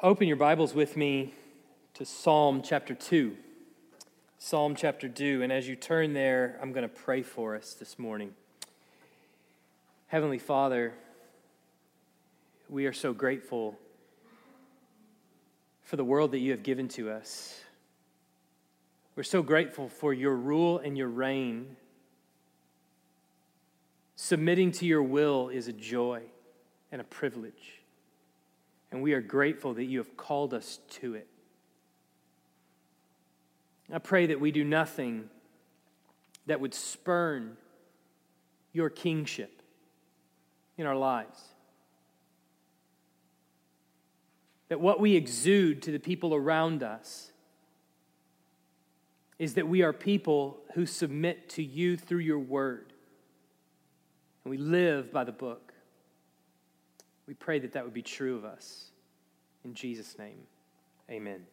Open your Bibles with me to Psalm chapter 2. Psalm chapter 2. And as you turn there, I'm going to pray for us this morning. Heavenly Father, we are so grateful for the world that you have given to us. We're so grateful for your rule and your reign. Submitting to your will is a joy and a privilege and we are grateful that you have called us to it. I pray that we do nothing that would spurn your kingship in our lives. That what we exude to the people around us is that we are people who submit to you through your word. And we live by the book. We pray that that would be true of us. In Jesus' name, amen.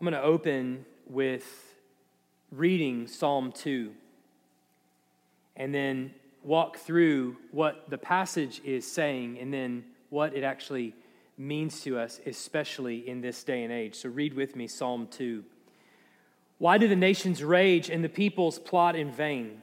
I'm going to open with reading Psalm 2 and then walk through what the passage is saying and then what it actually means to us, especially in this day and age. So, read with me Psalm 2. Why do the nations rage and the peoples plot in vain?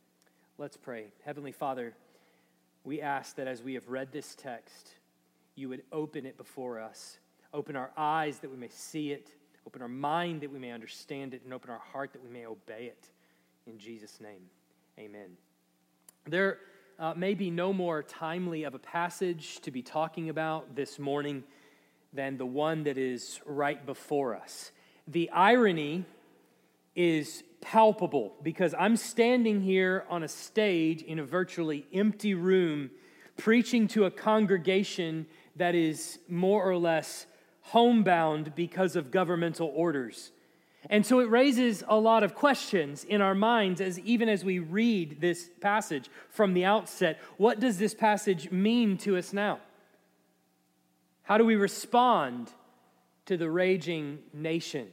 Let's pray. Heavenly Father, we ask that as we have read this text, you would open it before us. Open our eyes that we may see it, open our mind that we may understand it, and open our heart that we may obey it. In Jesus' name, amen. There uh, may be no more timely of a passage to be talking about this morning than the one that is right before us. The irony is palpable because I'm standing here on a stage in a virtually empty room preaching to a congregation that is more or less homebound because of governmental orders. And so it raises a lot of questions in our minds as even as we read this passage from the outset. What does this passage mean to us now? How do we respond to the raging nation?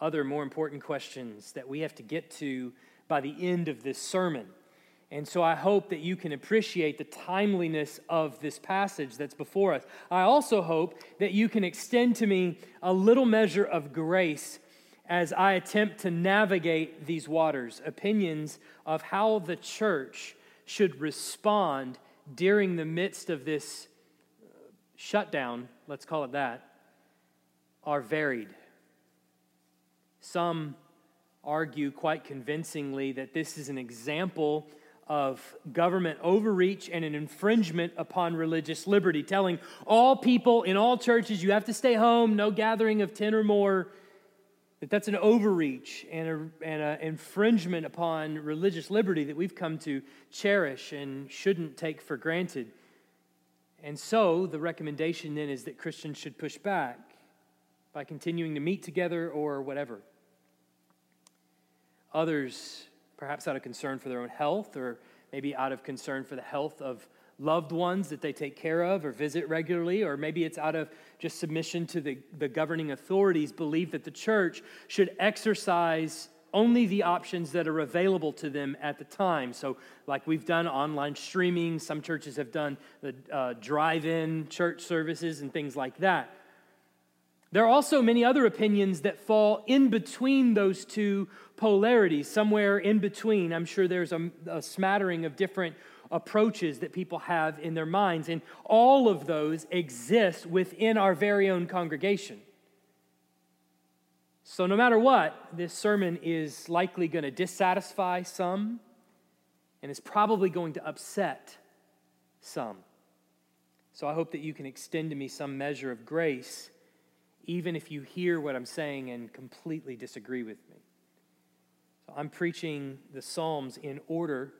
Other more important questions that we have to get to by the end of this sermon. And so I hope that you can appreciate the timeliness of this passage that's before us. I also hope that you can extend to me a little measure of grace as I attempt to navigate these waters, opinions of how the church should respond during the midst of this shutdown, let's call it that, are varied. Some argue quite convincingly that this is an example of government overreach and an infringement upon religious liberty, telling all people in all churches you have to stay home, no gathering of 10 or more, that that's an overreach and an infringement upon religious liberty that we've come to cherish and shouldn't take for granted. And so the recommendation then is that Christians should push back by continuing to meet together or whatever. Others, perhaps out of concern for their own health, or maybe out of concern for the health of loved ones that they take care of or visit regularly, or maybe it's out of just submission to the, the governing authorities, believe that the church should exercise only the options that are available to them at the time. So, like we've done online streaming, some churches have done the uh, drive in church services and things like that. There are also many other opinions that fall in between those two polarities, somewhere in between. I'm sure there's a, a, smattering of different approaches that people have in their minds. And all of those exist within our very own congregation. So, no matter what, this sermon is likely going to dissatisfy some and is probably going to upset some. So, I hope that you can extend to me some measure of grace, even if you hear what I'm saying and completely disagree with me. So, I'm preaching the Psalms in order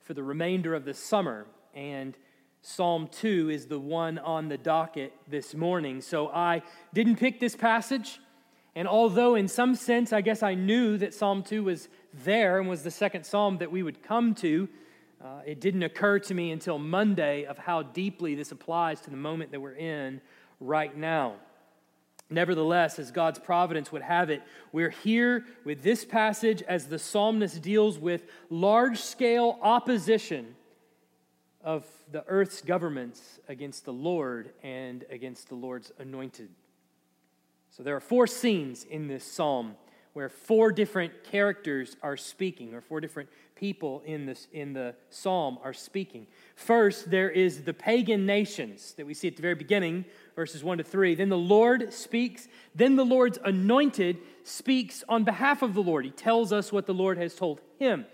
for the remainder of the summer, and Psalm 2 is the one on the docket this morning. So, I didn't pick this passage. And although, in some sense, I guess I knew that Psalm 2 was there and was the second psalm that we would come to, uh, it didn't occur to me until Monday of how deeply this applies to the moment that we're in right now. Nevertheless, as God's providence would have it, we're here with this passage as the psalmist deals with large scale opposition of the earth's governments against the Lord and against the Lord's anointed. So there are four scenes in this psalm where four different characters are speaking, or four different people in, this, in the psalm are speaking. First, there is the pagan nations that we see at the very beginning, verses 1 to 3. Then the Lord speaks. Then the Lord's anointed speaks on behalf of the Lord. He tells us what the Lord has told him.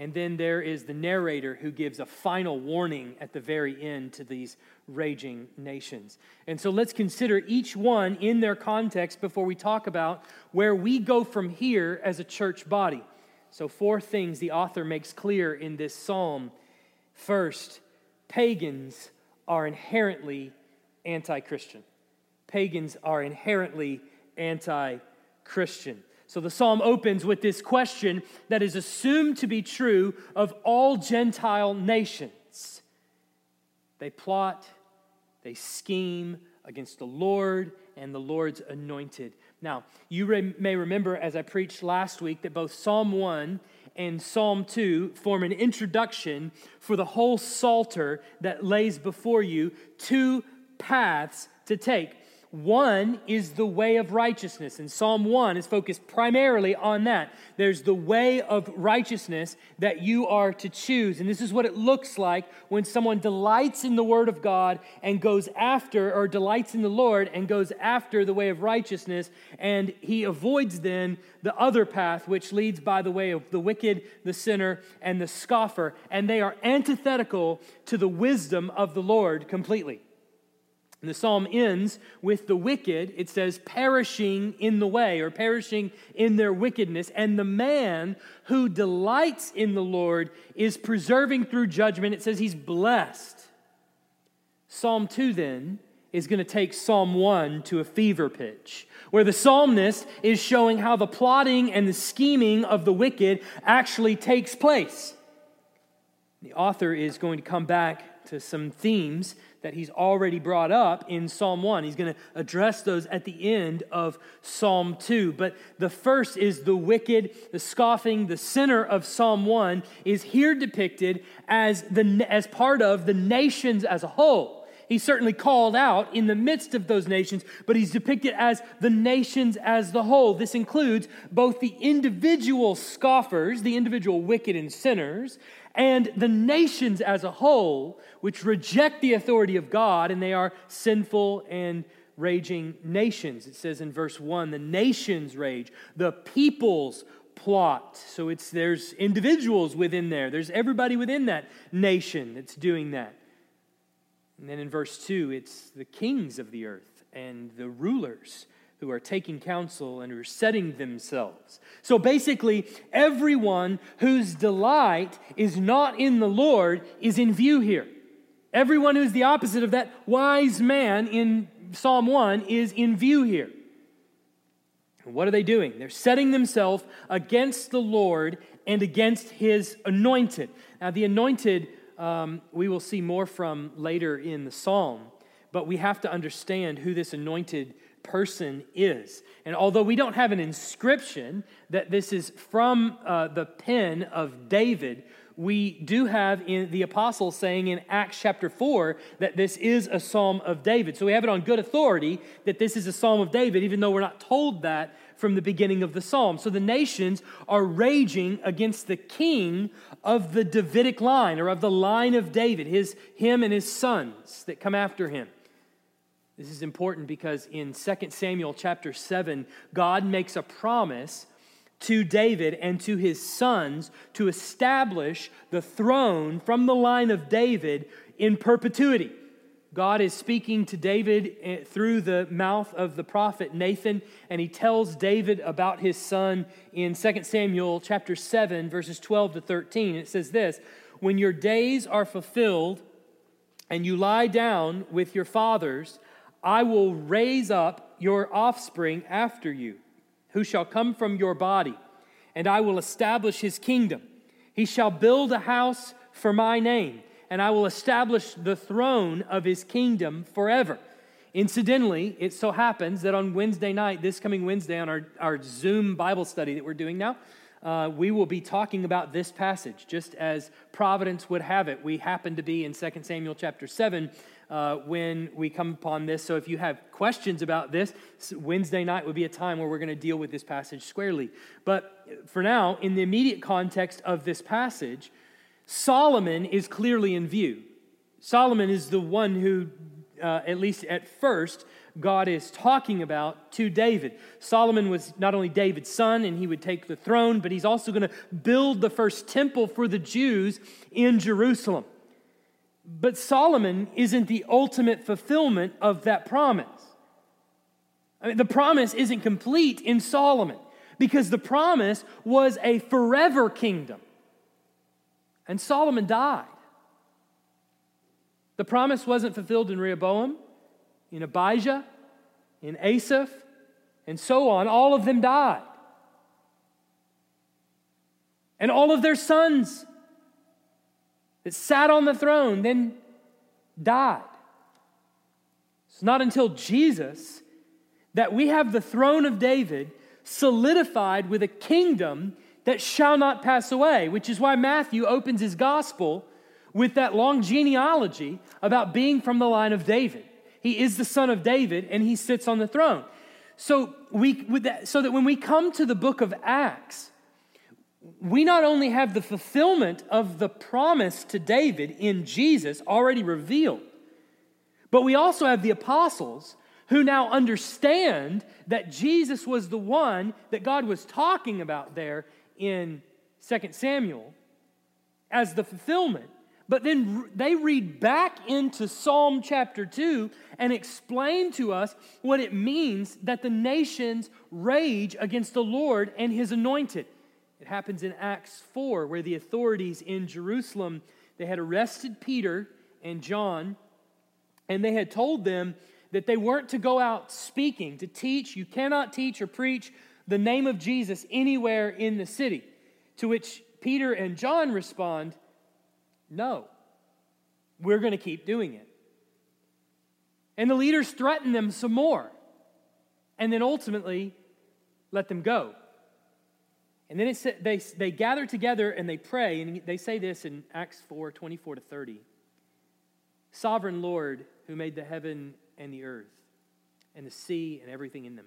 And then there is the narrator who gives a final warning at the very end to these raging nations. And so let's consider each one in their context before we talk about where we go from here as a church body. So, four things the author makes clear in this psalm. First, pagans are inherently anti Christian. Pagans are inherently anti Christian. So the psalm opens with this question that is assumed to be true of all Gentile nations. They plot, they scheme against the Lord and the Lord's anointed. Now, you re- may remember as I preached last week that both Psalm 1 and Psalm 2 form an introduction for the whole Psalter that lays before you two paths to take. One is the way of righteousness, and Psalm 1 is focused primarily on that. There's the way of righteousness that you are to choose, and this is what it looks like when someone delights in the Word of God and goes after, or delights in the Lord and goes after the way of righteousness, and he avoids then the other path, which leads by the way of the wicked, the sinner, and the scoffer, and they are antithetical to the wisdom of the Lord completely. And the psalm ends with the wicked, it says, perishing in the way or perishing in their wickedness. And the man who delights in the Lord is preserving through judgment. It says he's blessed. Psalm 2 then is going to take Psalm 1 to a fever pitch, where the psalmist is showing how the plotting and the scheming of the wicked actually takes place. The author is going to come back to some themes that he's already brought up in Psalm 1. He's going to address those at the end of Psalm 2. But the first is the wicked, the scoffing, the sinner of Psalm 1 is here depicted as, the, as part of the nations as a whole. He's certainly called out in the midst of those nations, but he's depicted as the nations as the whole. This includes both the individual scoffers, the individual wicked and sinners, and the nations as a whole, which reject the authority of God, and they are sinful and raging nations. It says in verse 1 the nations rage, the peoples plot. So it's there's individuals within there. There's everybody within that nation that's doing that. And then in verse 2, it's the kings of the earth and the rulers who are taking counsel and who are setting themselves. So basically, everyone whose delight is not in the Lord is in view here. Everyone who's the opposite of that wise man in Psalm 1 is in view here. And what are they doing? They're setting themselves against the Lord and against his anointed. Now, the anointed, um, we will see more from later in the psalm, but we have to understand who this anointed person is. And although we don't have an inscription that this is from uh, the pen of David, we do have in the apostles saying in Acts chapter 4 that this is a psalm of David. So we have it on good authority that this is a psalm of David, even though we're not told that from the beginning of the psalm. So the nations are raging against the king of the Davidic line or of the line of David, his, him and his sons that come after him. This is important because in 2 Samuel chapter 7, God makes a promise to David and to his sons to establish the throne from the line of David in perpetuity. God is speaking to David eh, through the mouth of the prophet Nathan, and he tells David about his son in 2 Samuel chapter 7, verses 12 to 13. It says this When your days are fulfilled and you lie down with your fathers, I will raise up your offspring after you who shall come from your body, and I will establish his kingdom. He shall build a house for my name, and I will establish the throne of his kingdom forever. Incidentally, it so happens that on Wednesday night, this coming Wednesday, on our, our Zoom Bible study that we're doing now, uh, we will be talking about this passage, just as providence would have it. We happen to be in 2 Samuel chapter 7 uh, when we come upon this. So if you have questions about this, Wednesday night would be a time where we're going to deal with this passage squarely. But for now, in the immediate context of this passage, Solomon is clearly in view. Solomon is the one who, uh, at least at first, God is talking about to David. Solomon was not only David's son and he would take the throne, but he's also going to build the first temple for the Jews in Jerusalem. But Solomon isn't the ultimate fulfillment of that promise. I mean, the promise isn't complete in Solomon because the promise was a forever kingdom. And Solomon died. The promise wasn't fulfilled in Rehoboam, in Abijah, in Asaph, and so on. All of them died. And all of their sons that sat on the throne then died. It's not until Jesus that we have the throne of David solidified with a kingdom that shall not pass away, which is why Matthew opens his gospel with that long genealogy about being from the line of David. He is the son of David and he sits on the throne. So, we, that, so that when we come to the book of Acts, we not only have the fulfillment of the promise to David in Jesus already revealed, but we also have the apostles who now understand that Jesus was the one that God was talking about there in 2 Samuel as the fulfillment. But then they read back into Psalm chapter 2 and explain to us what it means that the nations rage against the Lord and his anointed. It happens in Acts 4, where the authorities in Jerusalem, they had arrested Peter and John, and they had told them that they weren't to go out speaking, to teach. You cannot teach or preach the name of Jesus anywhere in the city. To which Peter and John respond, No, we're going to keep doing it. And the leaders threaten them some more, and then ultimately let them go. And then it, they, they gather together and they pray, and they say this in Acts 4 24 to 30. Sovereign Lord, who made the heaven and the earth, and the sea and everything in them,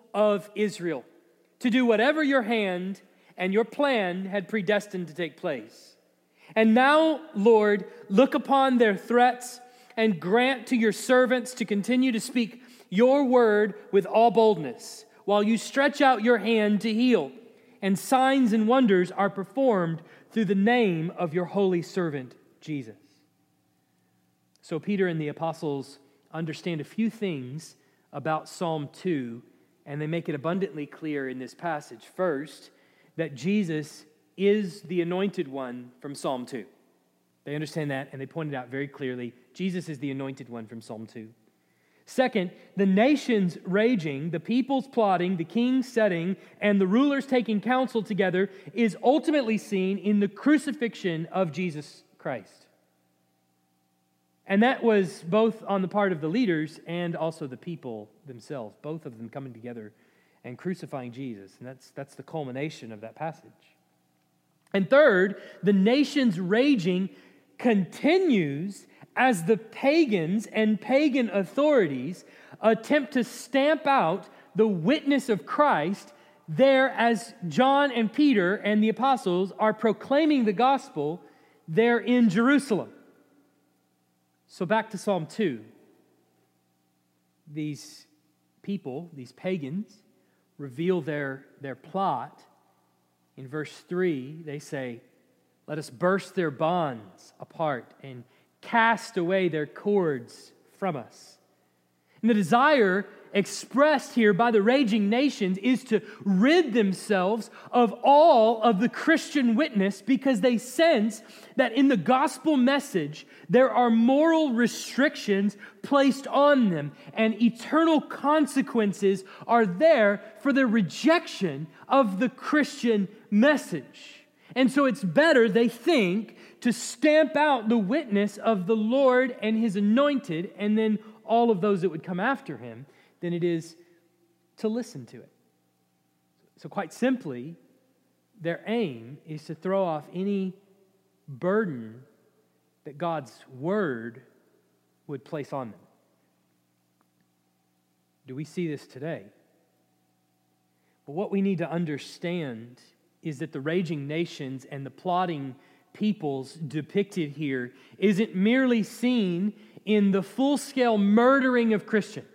of Israel, to do whatever your hand and your plan had predestined to take place. And now, Lord, look upon their threats and grant to your servants to continue to speak your word with all boldness while you stretch out your hand to heal, and signs and wonders are performed through the name of your holy servant, Jesus. So, Peter and the apostles understand a few things about Psalm 2, and they make it abundantly clear in this passage. First, that Jesus is the anointed one from Psalm 2. They understand that, and they point it out very clearly. Jesus is the anointed one from Psalm 2. Second, the nations raging, the peoples plotting, the kings setting, and the rulers taking counsel together is ultimately seen in the crucifixion of Jesus Christ. And that was both on the part of the leaders and also the people themselves, both of them coming together and crucifying Jesus. And that's, that's the culmination of that passage. And third, the nations raging continues as the pagans and pagan authorities attempt to stamp out the witness of Christ there as John and Peter and the apostles are proclaiming the gospel there in Jerusalem. So back to Psalm 2. These people, these pagans, reveal their, their plot. In verse 3, they say, Let us burst their bonds apart and cast away their cords from us. And the desire expressed here by the raging nations is to rid themselves of all of the Christian witness because they sense that in the gospel message there are moral restrictions placed on them and eternal consequences are there for the rejection of the Christian message. And so it's better, they think, to stamp out the witness of the Lord and his anointed, and then all of those that would come after him, than it is to listen to it. So, quite simply, their aim is to throw off any burden that God's word would place on them. Do we see this today? But what we need to understand is that the raging nations and the plotting peoples depicted here isn't merely seen in the full scale murdering of Christians.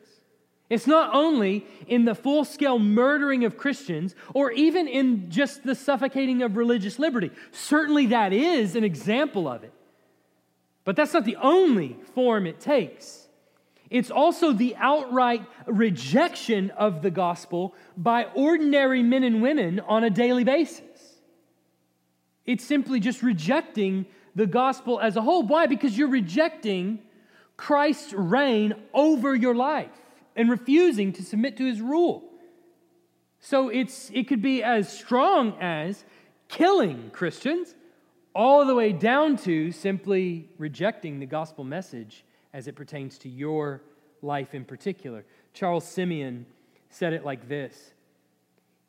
It's not only in the full scale murdering of Christians or even in just the suffocating of religious liberty. Certainly, that is an example of it. But that's not the only form it takes. It's also the outright rejection of the gospel by ordinary men and women on a daily basis. It's simply just rejecting the gospel as a whole. Why? Because you're rejecting Christ's reign over your life and refusing to submit to his rule. So it's, it could be as strong as killing Christians, all the way down to simply rejecting the gospel message as it pertains to your life in particular. Charles Simeon said it like this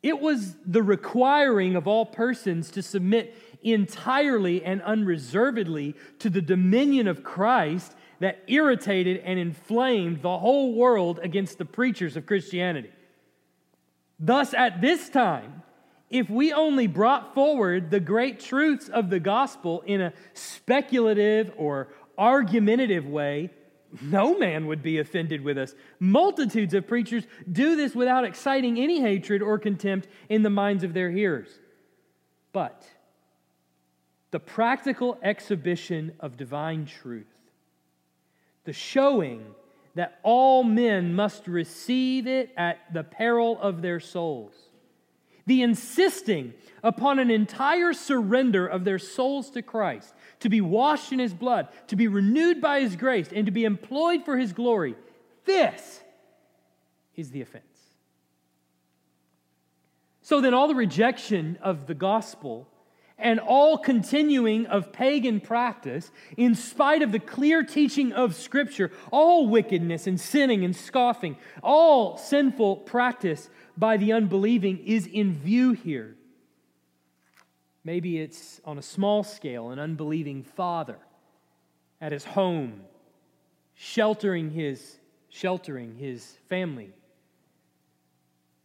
It was the requiring of all persons to submit entirely and unreservedly to the dominion of Christ that irritated and inflamed the whole world against the preachers of Christianity. Thus, at this time, if we only brought forward the great truths of the gospel in a speculative or argumentative way, no man would be offended with us. Multitudes of preachers do this without exciting any hatred or contempt in the minds of their hearers. But the practical exhibition of divine truth, the showing that all men must receive it at the peril of their souls, the insisting upon an entire surrender of their souls to Christ, to be washed in his blood, to be renewed by his grace, and to be employed for his glory. This is the offense. So then, all the rejection of the gospel and all continuing of pagan practice, in spite of the clear teaching of Scripture, all wickedness and sinning and scoffing, all sinful practice by the unbelieving is in view here. Maybe it's on a small scale an unbelieving father at his home, sheltering his, sheltering his family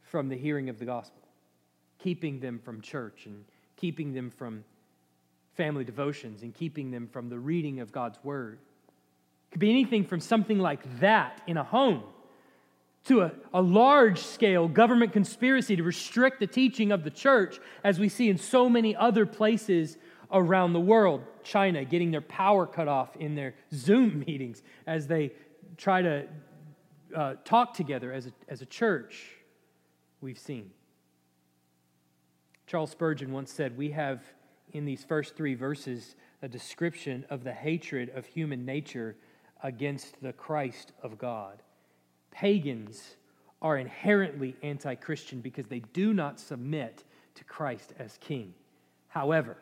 from the hearing of the gospel, keeping them from church and keeping them from family devotions and keeping them from the reading of God's word. It could be anything from something like that in a home to a, a large scale government conspiracy to restrict the teaching of the church, as we see in so many other places around the world. China getting their power cut off in their Zoom meetings as they try to uh, talk together as a, as a church, we've seen. Charles Spurgeon once said, We have in these first three verses a description of the hatred of human nature against the Christ of God. pagans are inherently anti Christian because they do not submit to Christ as king. However,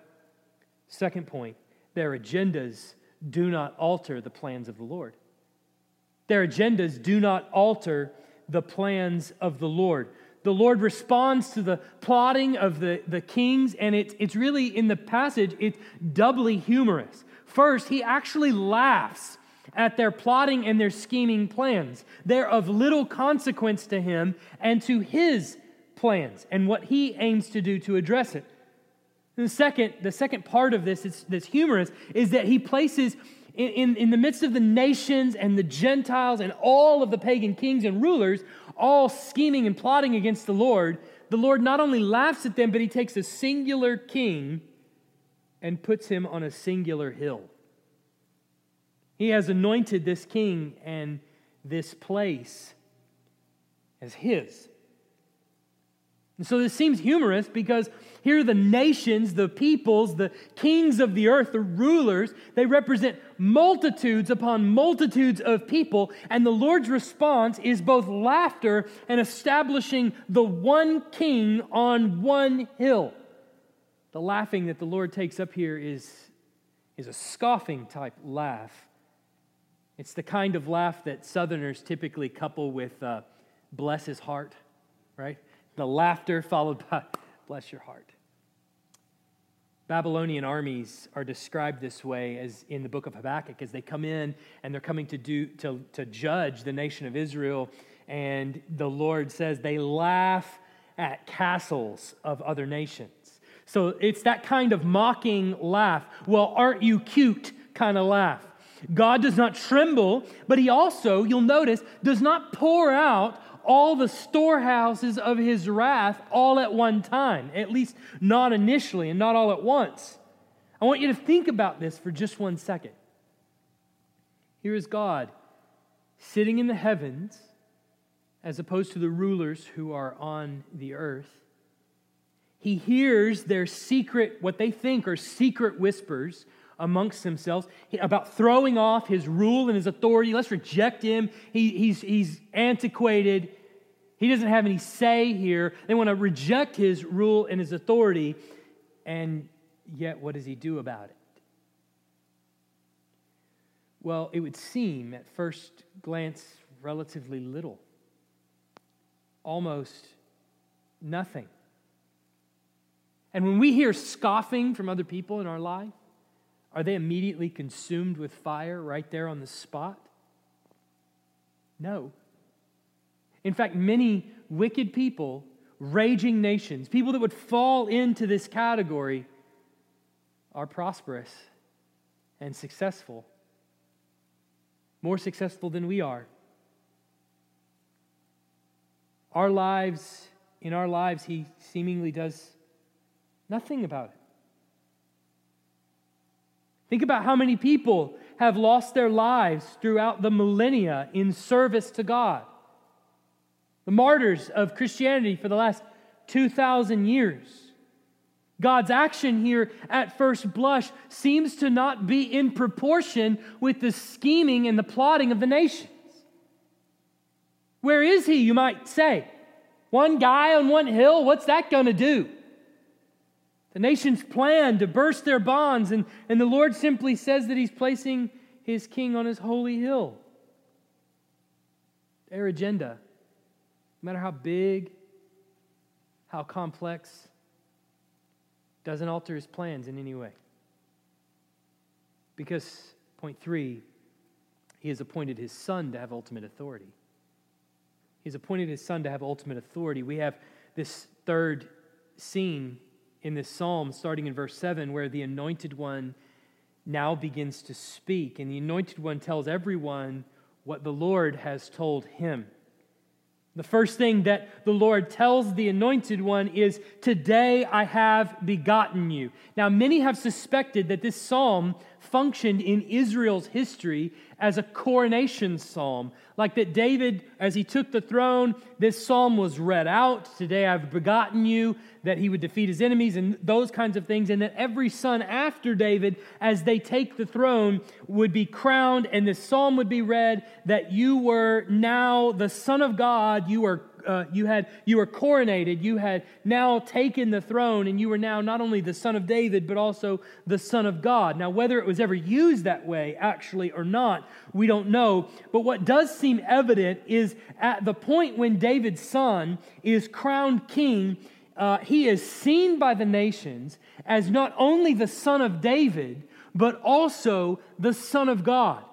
second point, their agendas do not alter the plans of the Lord. Their agendas do not alter the plans of the Lord. The Lord responds to the plotting of the, the kings, and it, it's really in the passage, it's doubly humorous. First, he actually laughs at their plotting and their scheming plans. They're of little consequence to him and to his plans and what he aims to do to address it. And the second, the second part of this is, that's humorous is that he places in, in, in the midst of the nations and the Gentiles and all of the pagan kings and rulers, all scheming and plotting against the Lord, the Lord not only laughs at them, but he takes a singular king and puts him on a singular hill. He has anointed this king and this place as his. And so this seems humorous because here the nations, the peoples, the kings of the earth, the rulers, they represent multitudes upon multitudes of people. And the Lord's response is both laughter and establishing the one king on one hill. The laughing that the Lord takes up here is, is a scoffing type laugh it's the kind of laugh that Southerners typically couple with uh, bless his heart, right? The laughter followed by bless your heart. Babylonian armies are described this way as in the book of Habakkuk as they come in and they're coming to do to, to judge the nation of Israel and the Lord says they laugh at castles of other nations. So it's that kind of mocking laugh. Well, aren't you cute kind of laugh. God does not tremble, but he also, you'll notice, does not pour out all the storehouses of his wrath all at one time, at least not initially and not all at once. I want you to think about this for just one second. Here is God sitting in the heavens as opposed to the rulers who are on the earth. He hears their secret, what they think are secret whispers amongst themselves about throwing off his rule and his authority. Let's reject him. He, he's, he's antiquated. He doesn't have any say here. They want to reject his rule and his authority. And yet, what does he do about it? Well, it would seem at first glance relatively little, almost nothing. And when we hear scoffing from other people in our life, are they immediately consumed with fire right there on the spot? No. In fact, many wicked people, raging nations, people that would fall into this category, are prosperous and successful. More successful than we are. Our lives, in our lives, he seemingly does nothing about it. Think about how many people have lost their lives throughout the millennia in service to God. The martyrs of Christianity for the last 2,000 years. God's action here at first blush seems to not be in proportion with the scheming and the plotting of the nations. Where is he, you might say? One guy on one hill, what's that going to do? The nations plan to burst their bonds, and, and the Lord simply says that He's placing His king on His holy hill. Their agenda, no matter how big, how complex, doesn't alter His plans in any way. Because, point three, He has appointed His Son to have ultimate authority. He's appointed His Son to have ultimate authority. We have this third scene in this psalm, starting in verse 7, where the anointed one now begins to speak. And the anointed one tells everyone what the Lord has told him. The first thing that the Lord tells the anointed one is, Today I have begotten you. Now, many have suspected that this psalm functioned in Israel's history as a coronation psalm. Like that David, as he took the throne, this psalm was read out Today I've begotten you, that he would defeat his enemies, and those kinds of things. And that every son after David, as they take the throne, would be crowned, and this psalm would be read that you were now the Son of God, you were uh, you had you were coronated you had now taken the throne and you were now not only the son of david but also the son of god. Now whether it was ever used that way actually or not we don't know. But what does seem evident is at the point when david's son is crowned king uh, he is seen by the nations as not only the son of david but also the son of god.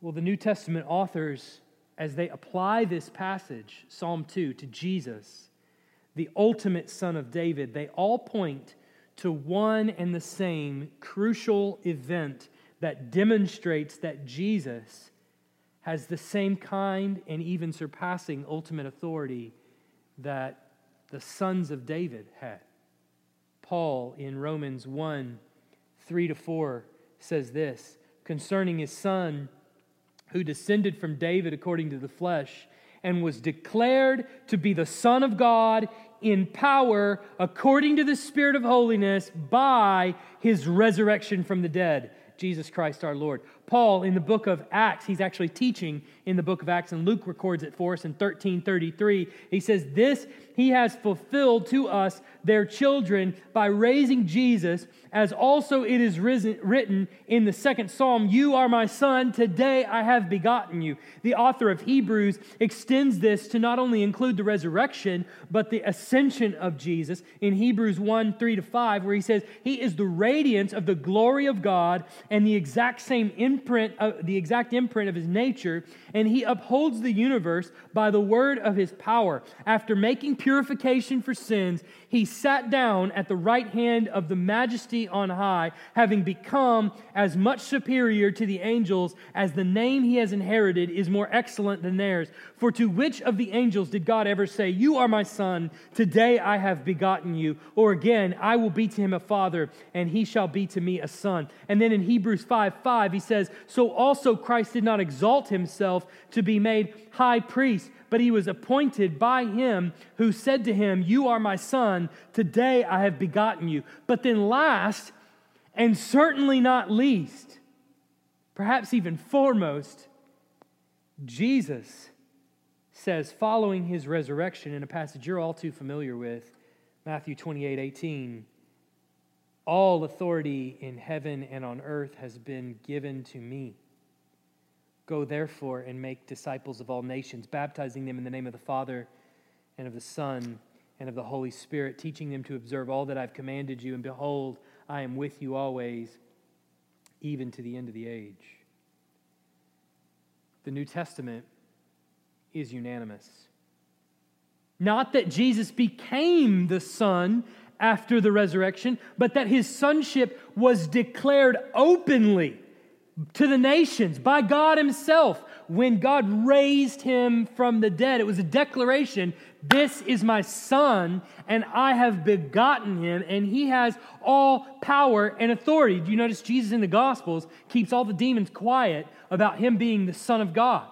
Well the new testament authors as they apply this passage, Psalm 2, to Jesus, the ultimate Son of David, they all point to one and the same crucial event that demonstrates that Jesus has the same kind and even surpassing ultimate authority that the sons of David had. Paul in Romans 1 3 to 4 says this concerning his son who descended from David according to the flesh, and was declared to be the Son of God in power according to the Spirit of holiness by his resurrection from the dead, Jesus Christ our Lord. Paul, in the book of Acts, he's actually teaching in the book of Acts, and Luke records it for us in 1333. He says, This he has fulfilled to us, their children, by raising Jesus, as also it is risen, written in the second psalm, You are my son, today I have begotten you. The author of Hebrews extends this to not only include the resurrection, but the ascension of Jesus in Hebrews 1 3 to 5, where he says, He is the radiance of the glory of God and the exact same of, the exact imprint of his nature, and he upholds the universe by the word of his power. After making purification for sins, he sat down at the right hand of the majesty on high, having become as much superior to the angels as the name he has inherited is more excellent than theirs. For to which of the angels did God ever say, You are my son, today I have begotten you? Or again, I will be to him a father, and he shall be to me a son. And then in Hebrews 5 5, he says, So also Christ did not exalt himself to be made high priest but he was appointed by him who said to him, You are my son, today I have begotten you. But then, last, and certainly not least, perhaps even foremost, Jesus says, following his resurrection in a passage you're all too familiar with, Matthew 28 18, all authority in heaven and on earth has been given to me. Go therefore and make disciples of all nations, baptizing them in the name of the Father and of the Son and of the Holy Spirit, teaching them to observe all that I've commanded you. And behold, I am with you always, even to the end of the age. The New Testament is unanimous. Not that Jesus became the Son after the resurrection, but that his sonship was declared openly to the nations by God Himself when God raised him from the dead. It was a declaration this is my son, and I have begotten him, and he has all power and authority. Do you notice Jesus in the Gospels keeps all the demons quiet about him being the Son of God?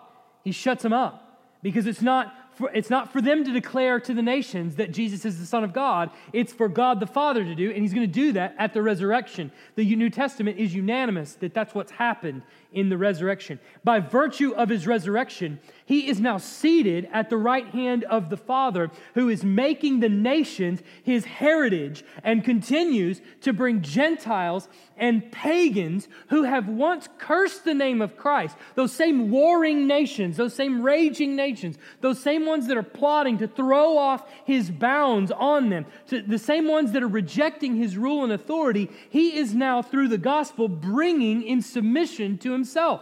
He shuts them up because it's not for, it's not for them to declare to the nations that Jesus is the Son of God. It's for God the Father to do, and He's going to do that at the resurrection. The New Testament is unanimous that that's what's happened in the resurrection. By virtue of His resurrection, he is now seated at the right hand of the Father, who is making the nations his heritage and continues to bring Gentiles and pagans who have once cursed the name of Christ, those same warring nations, those same raging nations, those same ones that are plotting to throw off his bounds on them, the same ones that are rejecting his rule and authority, he is now, through the gospel, bringing in submission to himself.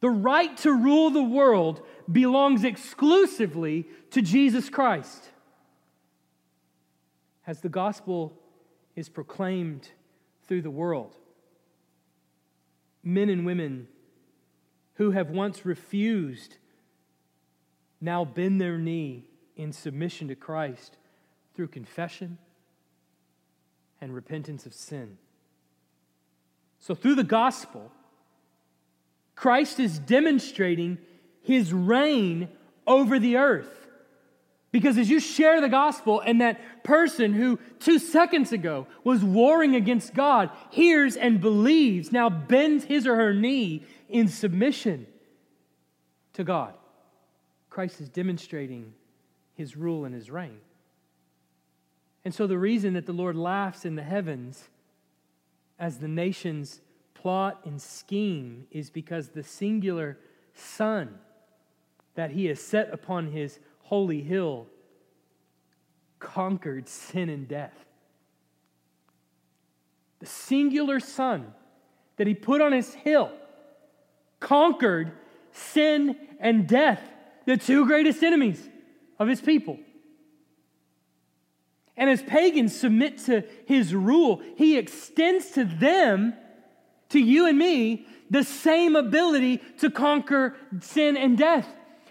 The right to rule the world belongs exclusively to Jesus Christ. As the gospel is proclaimed through the world, men and women who have once refused now bend their knee in submission to Christ through confession and repentance of sin. So, through the gospel, Christ is demonstrating his reign over the earth. Because as you share the gospel, and that person who two seconds ago was warring against God hears and believes, now bends his or her knee in submission to God. Christ is demonstrating his rule and his reign. And so, the reason that the Lord laughs in the heavens as the nations plot and scheme is because the singular Son that he has set upon his holy hill conquered sin and death. The singular Son that he put on his hill conquered sin and death, the two greatest enemies of his people. And as pagans submit to his rule, he extends to them, to you and me, the same ability to conquer sin and death.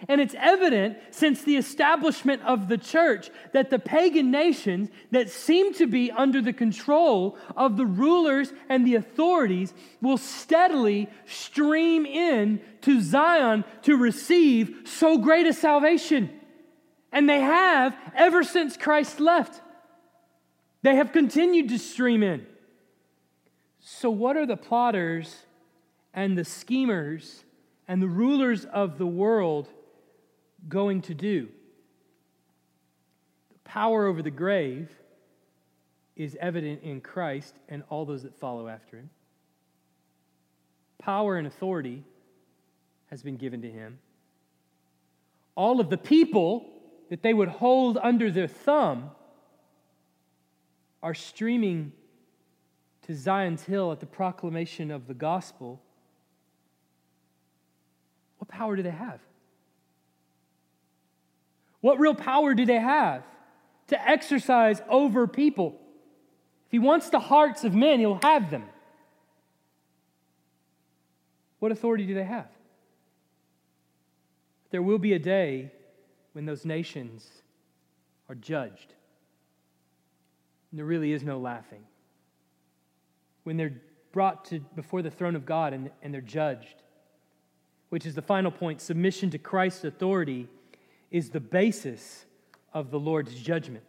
And it's evident since the establishment of the church that the pagan nations that seem to be under the control of the rulers and the authorities will steadily stream in to Zion to receive so great a salvation. And they have ever since Christ left. They have continued to stream in. So, what are the plotters and the schemers and the rulers of the world? going to do. The power over the grave is evident in Christ and all those that follow after him. Power and authority has been given to him. All of the people that they would hold under their thumb are streaming to Zion's Hill at the proclamation of the gospel. What power do they have? What real power do they have to exercise over people? If he wants the hearts of men, he'll have them. What authority do they have? There will be a day when those nations are judged. And there really is no laughing. When they're brought to before the throne of God and, and they're judged, which is the final point submission to Christ's authority is the basis of the Lord's judgment.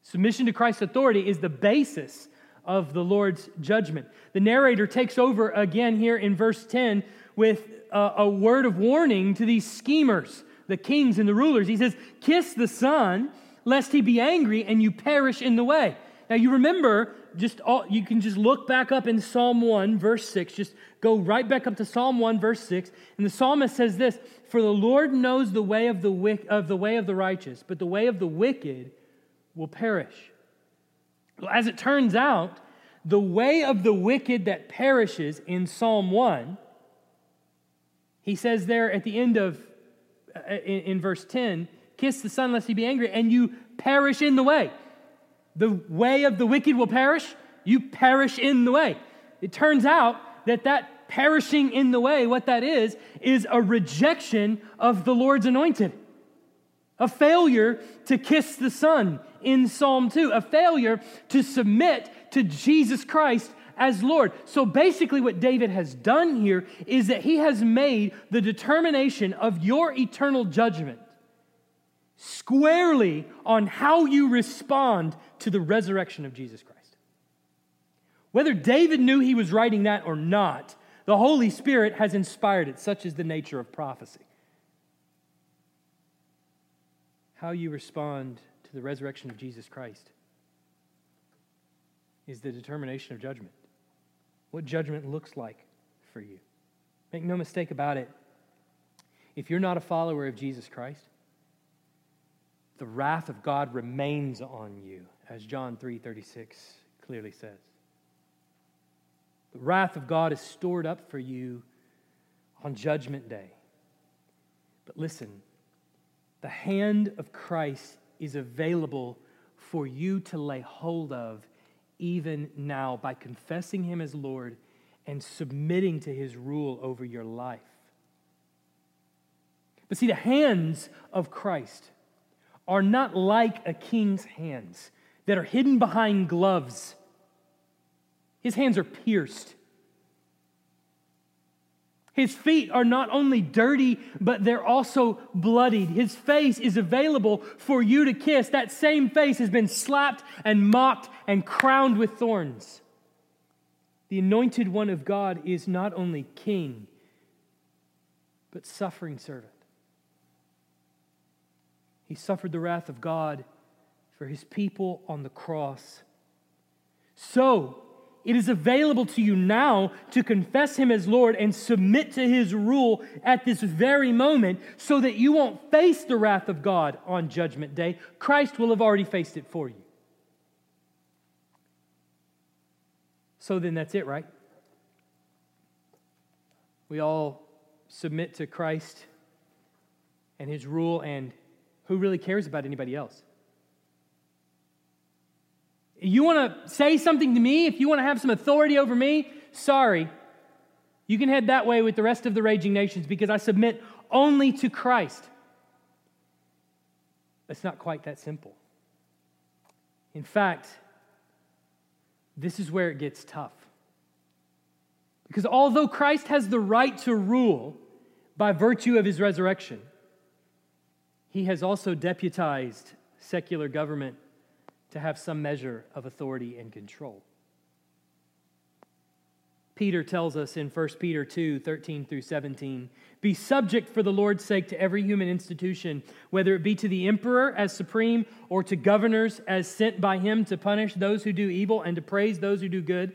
Submission to Christ's authority is the basis of the Lord's judgment. The narrator takes over again here in verse 10 with a, a, word of warning to these schemers, the kings and the rulers. He says, Kiss the Son, lest he be angry and you perish in the way. Now you remember, just all, you can just look back up in Psalm 1, verse 6. Just go right back up to Psalm 1, verse 6. And the psalmist says this For the Lord knows the way of the, of the way of the righteous, but the way of the wicked will perish. Well, as it turns out, the way of the wicked that perishes in Psalm 1, he says there at the end of, uh, in, in verse 10, kiss the son lest he be angry, and you perish in the way. The way of the wicked will perish, you perish in the way. It turns out that that perishing in the way, what that is, is a rejection of the Lord's anointed. A failure to kiss the Son in Psalm 2, a failure to submit to Jesus Christ as Lord. So basically, what David has done here is that he has made the determination of your eternal judgment squarely on how you respond to the resurrection of Jesus Christ. Whether David knew he was writing that or not, the Holy Spirit has inspired it. Such is the nature of prophecy. How you respond to the resurrection of Jesus Christ is the determination of judgment. What judgment looks like for you. Make no mistake about it. If you're not a follower of Jesus Christ, the wrath of God remains on you, as John 3:36 clearly says. The wrath of God is stored up for you on Judgment Day. But listen, the hand of Christ is available for you to lay hold of even now by confessing Him as Lord and submitting to His rule over your life. But see, the hands of Christ are not like a king's hands that are hidden behind gloves his hands are pierced His feet are not only dirty, but they're also bloodied. His face is available for you to kiss. That same face has been slapped and mocked and crowned with thorns. The anointed one of God is not only king, but suffering servant. He suffered the wrath of God for his people on the cross. So, it is available to you now to confess him as Lord and submit to his rule at this very moment so that you won't face the wrath of God on Judgment Day. Christ will have already faced it for you. So then that's it, right? We all submit to Christ and his rule, and who really cares about anybody else? You want to say something to me, if you want to have some authority over me, sorry. You can head that way with the rest of the raging nations because I submit only to Christ. It's not quite that simple. In fact, this is where it gets tough. Because although Christ has the right to rule by virtue of his resurrection, he has also deputized secular government to have some measure of authority and control. Peter tells us in 1 Peter 2 13 through 17 Be subject for the Lord's sake to every human institution, whether it be to the emperor as supreme or to governors as sent by him to punish those who do evil and to praise those who do good.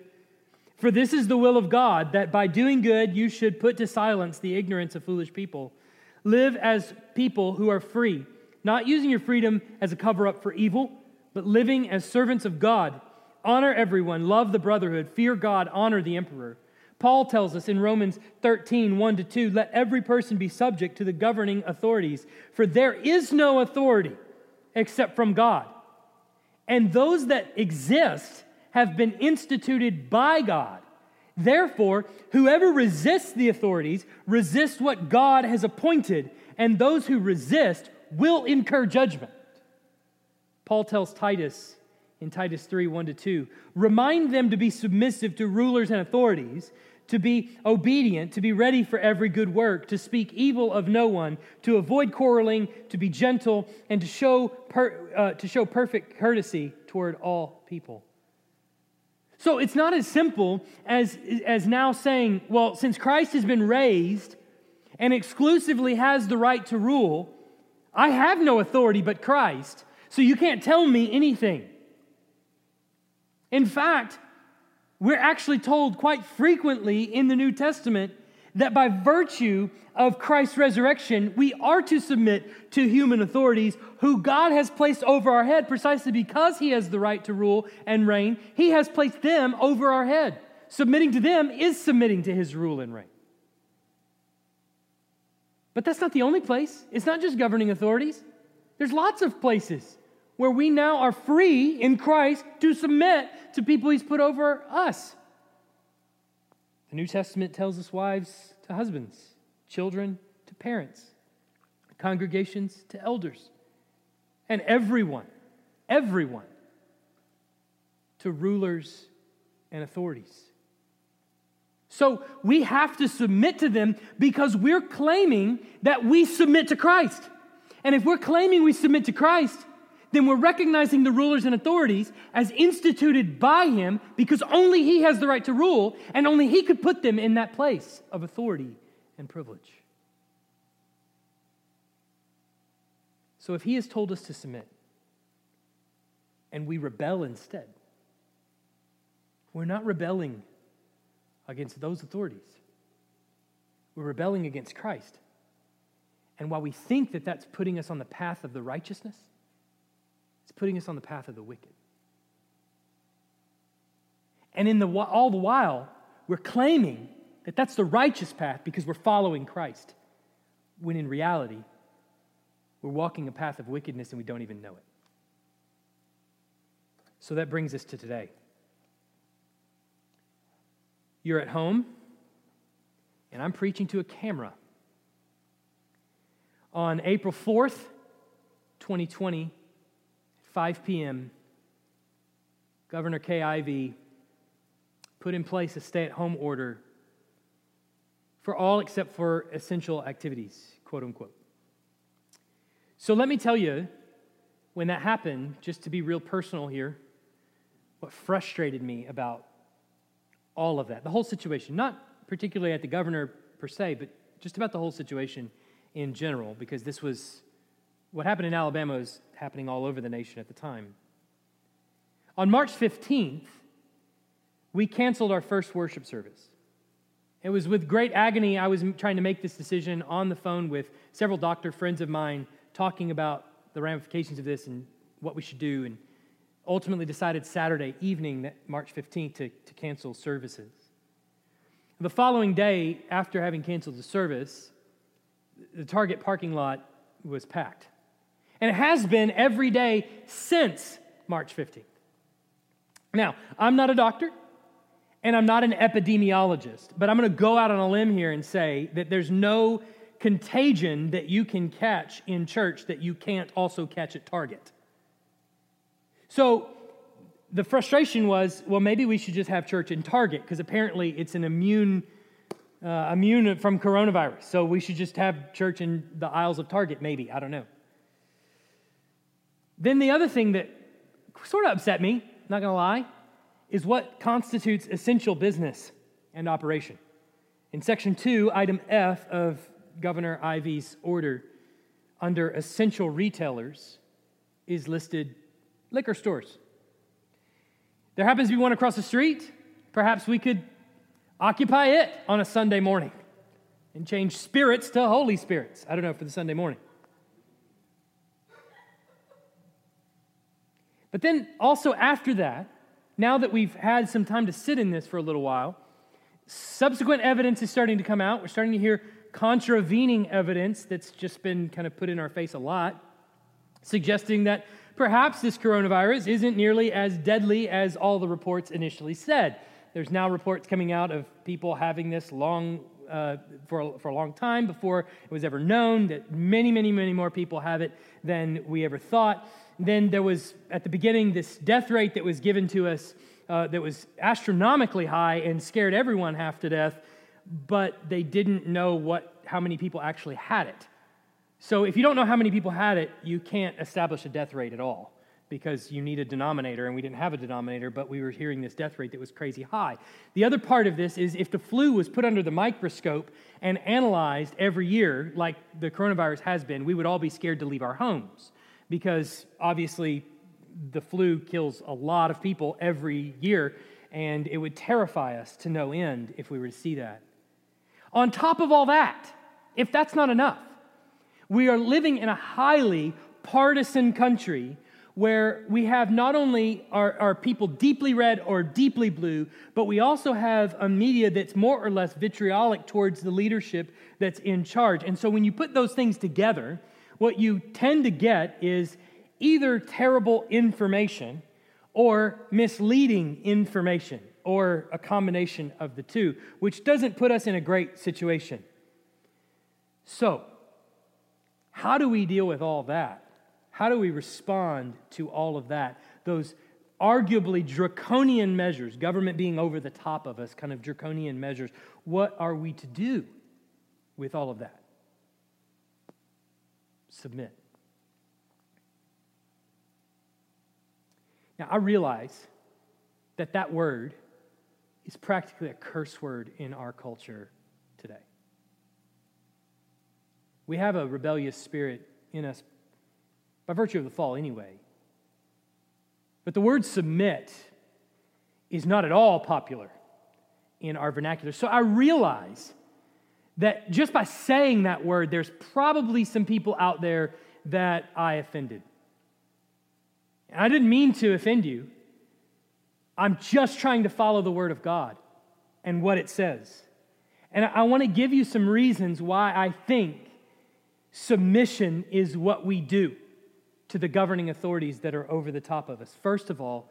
For this is the will of God, that by doing good you should put to silence the ignorance of foolish people. Live as people who are free, not using your freedom as a cover up for evil but living as servants of God. Honor everyone, love the brotherhood, fear God, honor the emperor. Paul tells us in Romans 13, 1 to 2, let every person be subject to the governing authorities, for there is no authority except from God. And those that exist have been instituted by God. Therefore, whoever resists the authorities resists what God has appointed, and those who resist will incur judgment. Paul tells Titus in Titus 3 1 to 2 remind them to be submissive to rulers and authorities, to be obedient, to be ready for every good work, to speak evil of no one, to avoid quarreling, to be gentle, and to show, per, uh, to show perfect courtesy toward all people. So it's not as simple as, as now saying, well, since Christ has been raised and exclusively has the right to rule, I have no authority but Christ. So you can't tell me anything. In fact, we're actually told quite frequently in the New Testament that by virtue of Christ's resurrection, we are to submit to human authorities who God has placed over our head precisely because He has the right to rule and reign. He has placed them over our head. Submitting to them is submitting to His rule and reign. But that's not the only place. It's not just governing authorities, there's lots of places where we now are free in Christ to submit to people he's put over us. The New Testament tells us wives to husbands, children to parents, congregations to elders, and everyone, everyone to rulers and authorities. So we have to submit to them because we're claiming that we submit to Christ. And if we're claiming we submit to Christ, then we're recognizing the rulers and authorities as instituted by him because only he has the right to rule and only he could put them in that place of authority and privilege. So if he has told us to submit and we rebel instead, we're not rebelling against those authorities. We're rebelling against Christ. And while we think that that's putting us on the path of the righteousness, it's putting us on the path of the wicked. And in the, all the while, we're claiming that that's the righteous path because we're following Christ, when in reality, we're walking a path of wickedness and we don't even know it. So that brings us to today. You're at home, and I'm preaching to a camera. On April 4th, 2020, 5 p.m., Governor Ivey put in place a stay at home order for all except for essential activities, quote unquote. So let me tell you, when that happened, just to be real personal here, what frustrated me about all of that, the whole situation, not particularly at the governor per se, but just about the whole situation in general, because this was what happened in Alabama was happening all over the nation at the time. On March 15th, we canceled our first worship service. It was with great agony I was trying to make this decision on the phone with several doctor friends of mine, talking about the ramifications of this and what we should do, and ultimately decided Saturday evening, March 15th, to, to cancel services. The following day, after having canceled the service, the Target parking lot was packed. And has been every day since March 15th. Now, I'm not a doctor and I'm not an epidemiologist, but I'm going to go out on a limb here and say that there's no contagion that you can catch in church that you can't also catch at Target. So the frustration was, well, maybe we should just have church in Target because apparently it's an immune uh, immune from coronavirus. So we should just have church in the aisles of Target, maybe. I don't know. Then the other thing that sort of upset me, not to lie, is what constitutes essential business and operation. In section 2, item F of Governor Ivey's order, under essential retailers, is listed liquor stores. There happens to be one across the street. Perhaps we could occupy it on a Sunday morning and change spirits to Holy Spirits. I don't know for the Sunday morning. But then also after that, now that we've had some time to sit in this for a little while, subsequent evidence is starting to come out. We're starting to hear contravening evidence that's just been kind of put in our face a lot, suggesting that perhaps this coronavirus isn't nearly as deadly as all the reports initially said. There's now reports coming out of people having this long uh, for, for a long time before it was ever known that many, many, many more people have it than we ever thought. Then there was, at the beginning, this death rate that was given to us uh, that was astronomically high and scared everyone half to death, but they didn't know what, how many people actually had it. So if you don't know how many people had it, you can't establish a death rate at all because you need a denominator, and we didn't have a denominator, but we were hearing this death rate that was crazy high. The other part of this is if the flu was put under the microscope and analyzed every year, like the coronavirus has been, we would all be scared to leave our homes because obviously the flu kills a lot of people every year, and it would terrify us to no end if we were to see that. On top of all that, if that's not enough, we are living in a highly partisan country where we have not only our, our people deeply red or deeply blue, but we also have a media that's more or less vitriolic towards the leadership that's in charge. And so when you put those things together, what you tend to get is either terrible information or misleading information or a combination of the two, which doesn't put us in a great situation. So, how do we deal with all that? How do we respond to all of that? Those arguably draconian measures, government being over the top of us, kind of draconian measures. What are we to do with all of that? Submit. Now, I realize that that word is practically a curse word in our culture today. We have a rebellious spirit in us by virtue of the fall anyway. But the word submit is not at all popular in our vernacular. So I realize that just by saying that word, there's probably some people out there that I offended. And I didn't mean to offend you. I'm just trying to follow the word of God and what it says. And I want to give you some reasons why I think submission is what we do to the governing authorities that are over the top of us. First of all,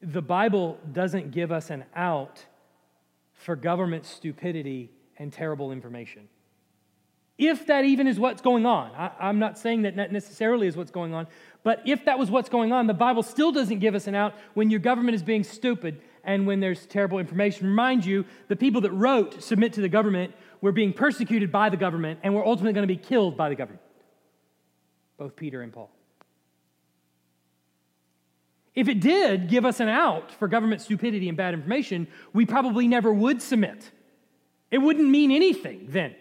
the Bible doesn't give us an out for government stupidity and terrible information. If that even is what's going on, I, am not saying that necessarily is what's going on, but if that was what's going on, the Bible still doesn't give us an out when your government is being stupid and when there's terrible information. Remind you, the people that wrote submit to the government were being persecuted by the government and were ultimately going to be killed by the government. Both Peter and Paul. If it did give us an out for government stupidity and bad information, we probably never would submit. It wouldn't mean anything then.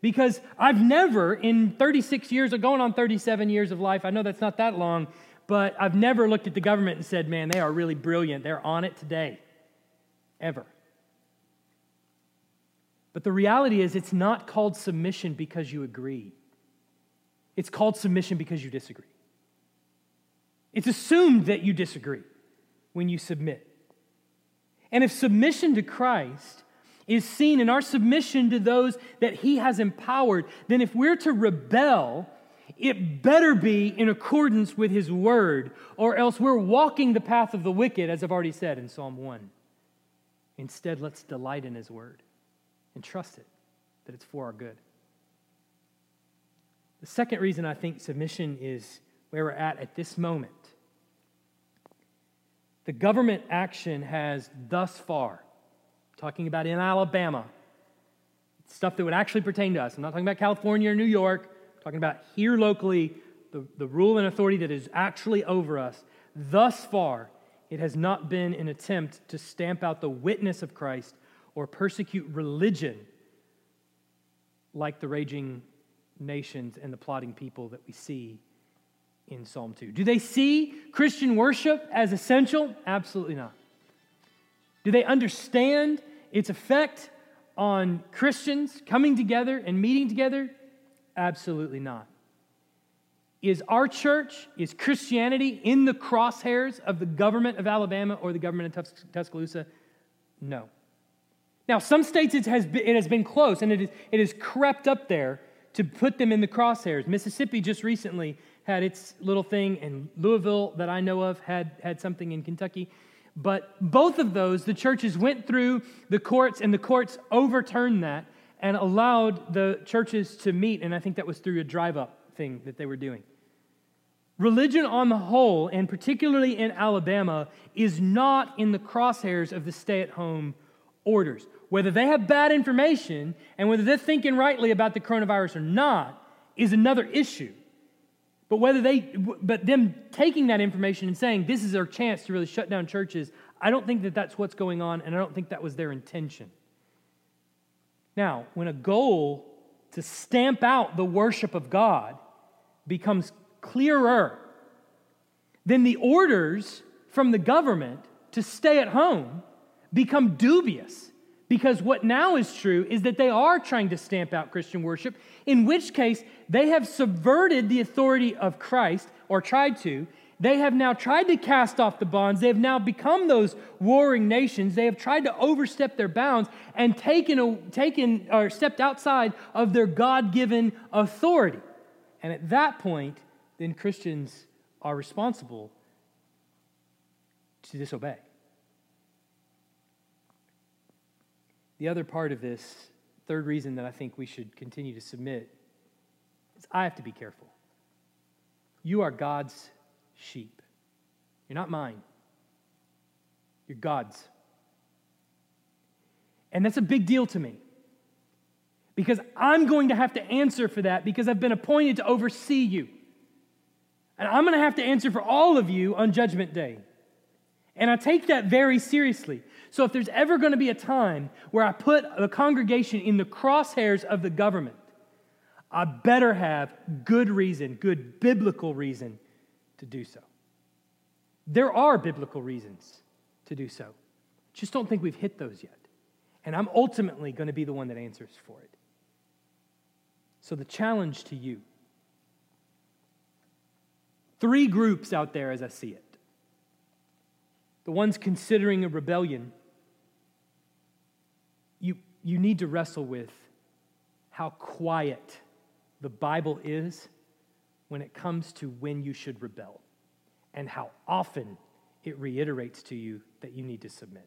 Because I've never, in 36 years, or going on 37 years of life, I know that's not that long, but I've never looked at the government and said, man, they are really brilliant. They're on it today. Ever. But the reality is, it's not called submission because you agree, it's called submission because you disagree. It's assumed that you disagree when you submit. And if submission to Christ is seen in our submission to those that He has empowered, then if we're to rebel, it better be in accordance with His word, or else we're walking the path of the wicked, as I've already said in Psalm 1. Instead, let's delight in His word and trust it that it's for our good. The second reason I think submission is where we're at at this moment. The government action has thus far, talking about in Alabama, stuff that would actually pertain to us. I'm not talking about California or New York, I'm talking about here locally, the, the rule and authority that is actually over us. Thus far, it has not been an attempt to stamp out the witness of Christ or persecute religion like the raging nations and the plotting people that we see in Psalm 2. Do they see Christian worship as essential? Absolutely not. Do they understand its effect on Christians coming together and meeting together? Absolutely not. Is our church, is Christianity in the crosshairs of the government of Alabama or the government of Tuscaloosa? No. Now, some states it has been, it has been close and it, is, it has crept up there to put them in the crosshairs. Mississippi just recently had its little thing, and Louisville, that I know of, had, had something in Kentucky. But both of those, the churches went through the courts, and the courts overturned that and allowed the churches to meet. And I think that was through a drive up thing that they were doing. Religion on the whole, and particularly in Alabama, is not in the crosshairs of the stay at home orders. Whether they have bad information and whether they're thinking rightly about the coronavirus or not is another issue. But whether they, but them taking that information and saying this is our chance to really shut down churches, I don't think that that's what's going on, and I don't think that was their intention. Now, when a goal to stamp out the worship of God becomes clearer, then the orders from the government to stay at home become dubious because what now is true is that they are trying to stamp out Christian worship, in which case they have subverted the authority of Christ, or tried to. They have now tried to cast off the bonds. They have now become those warring nations. They have tried to overstep their bounds and taken, a, taken or stepped outside of their God given authority. And at that point, then Christians are responsible to disobey. The other part of this, third reason that I think we should continue to submit, is I have to be careful. You are God's sheep. You're not mine. You're God's. And that's a big deal to me. Because I'm going to have to answer for that because I've been appointed to oversee you. And I'm going to have to answer for all of you on Judgment Day. And I take that very seriously. So if there's ever going to be a time where I put the congregation in the crosshairs of the government, I better have good reason, good biblical reason to do so. There are biblical reasons to do so. Just don't think we've hit those yet. And I'm ultimately going to be the one that answers for it. So the challenge to you three groups out there as I see it the ones considering a rebellion, you, you need to wrestle with how quiet the Bible is when it comes to when you should rebel and how often it reiterates to you that you need to submit.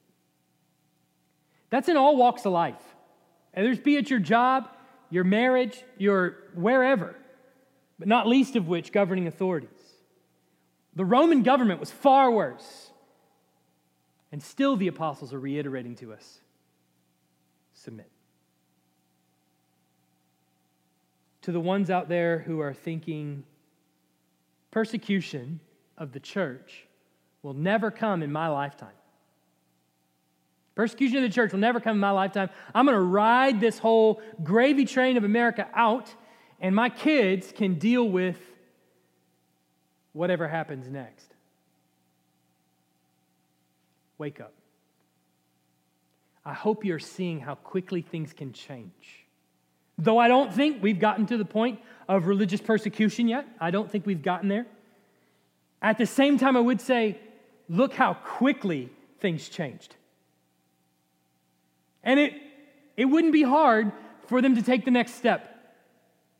That's in all walks of life. And there's be it your job, your marriage, your wherever, but not least of which governing authorities. The Roman government was far worse. And still, the apostles are reiterating to us submit. To the ones out there who are thinking persecution of the church will never come in my lifetime. Persecution of the church will never come in my lifetime. I'm going to ride this whole gravy train of America out, and my kids can deal with whatever happens next. Wake up. I hope you're seeing how quickly things can change. Though I don't think we've gotten to the point of religious persecution yet, I don't think we've gotten there. At the same time, I would say, look how quickly things changed. And it, it wouldn't be hard for them to take the next step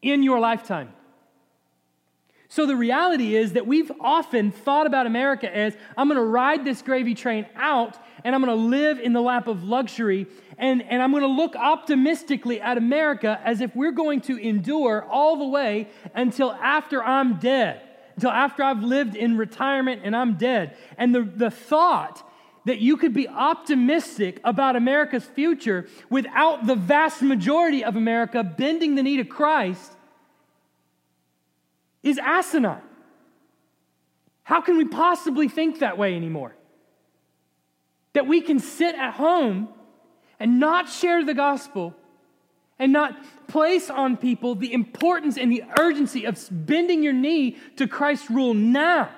in your lifetime. So the reality is that we've often thought about America as I'm going to ride this gravy train out and I'm going to live in the lap of luxury and, and I'm going to look optimistically at America as if we're going to endure all the way until after I'm dead, until after I've lived in retirement and I'm dead. And the, the thought that you could be optimistic about America's future without the vast majority of America bending the knee to Christ is asinine. How can we possibly think that way anymore? That we can sit at home and not share the gospel and not place on people the importance and the urgency of bending your knee to Christ's rule now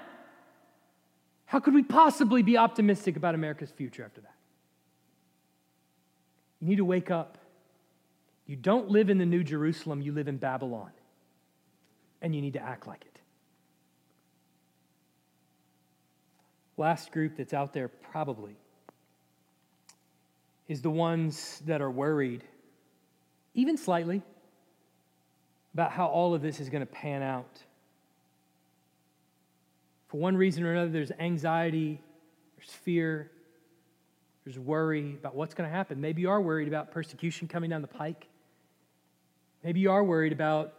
how could we possibly be optimistic about America's future after that? You need to wake up. You don't live in the New Jerusalem, you live in Babylon. And you need to act like it. Last group that's out there, probably, is the ones that are worried, even slightly, about how all of this is going to pan out for one reason or another, there's anxiety, there's fear, there's worry about what's going to happen. Maybe you are worried about persecution coming down the pike. Maybe you are worried about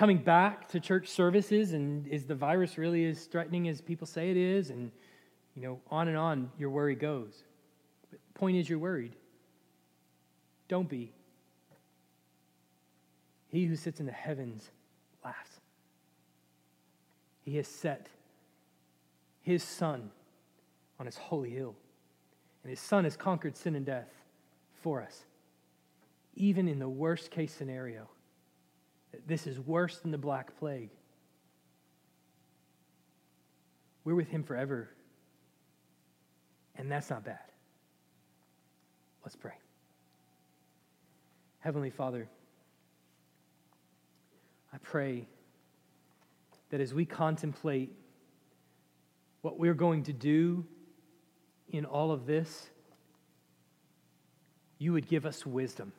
coming back to church services and is the virus really as threatening as people say it is? And, you know, on and on your worry goes. But the point is, you're worried. Don't be. He who sits in the heavens laughs. He has set his son on his holy hill. And his son has conquered sin and death for us. Even in the worst case scenario, this is worse than the Black Plague. We're with him forever. And that's not bad. Let's pray. Heavenly Father, I pray that as we contemplate what we're going to do in all of this, you would give us wisdom.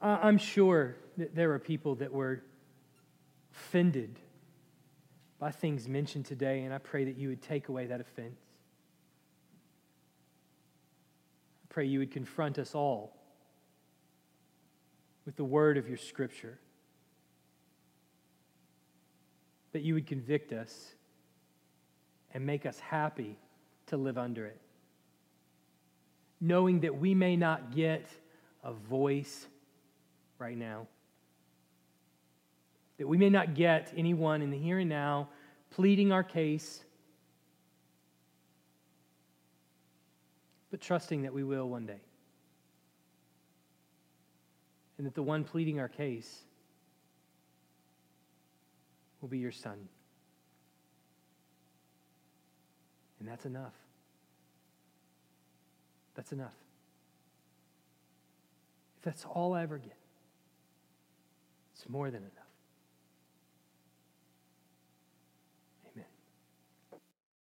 I'm sure that there are people that were offended by things mentioned today, and I pray that you would take away that offense. I pray you would confront us all with the word of your scripture that you would convict us and make us happy to live under it. Knowing that we may not get a voice right now, that we may not get anyone in the here and now pleading our case, but trusting that we will one day. And that the one pleading our case will be your son. And that's enough. That's enough. If that's all I ever get, it's more than enough.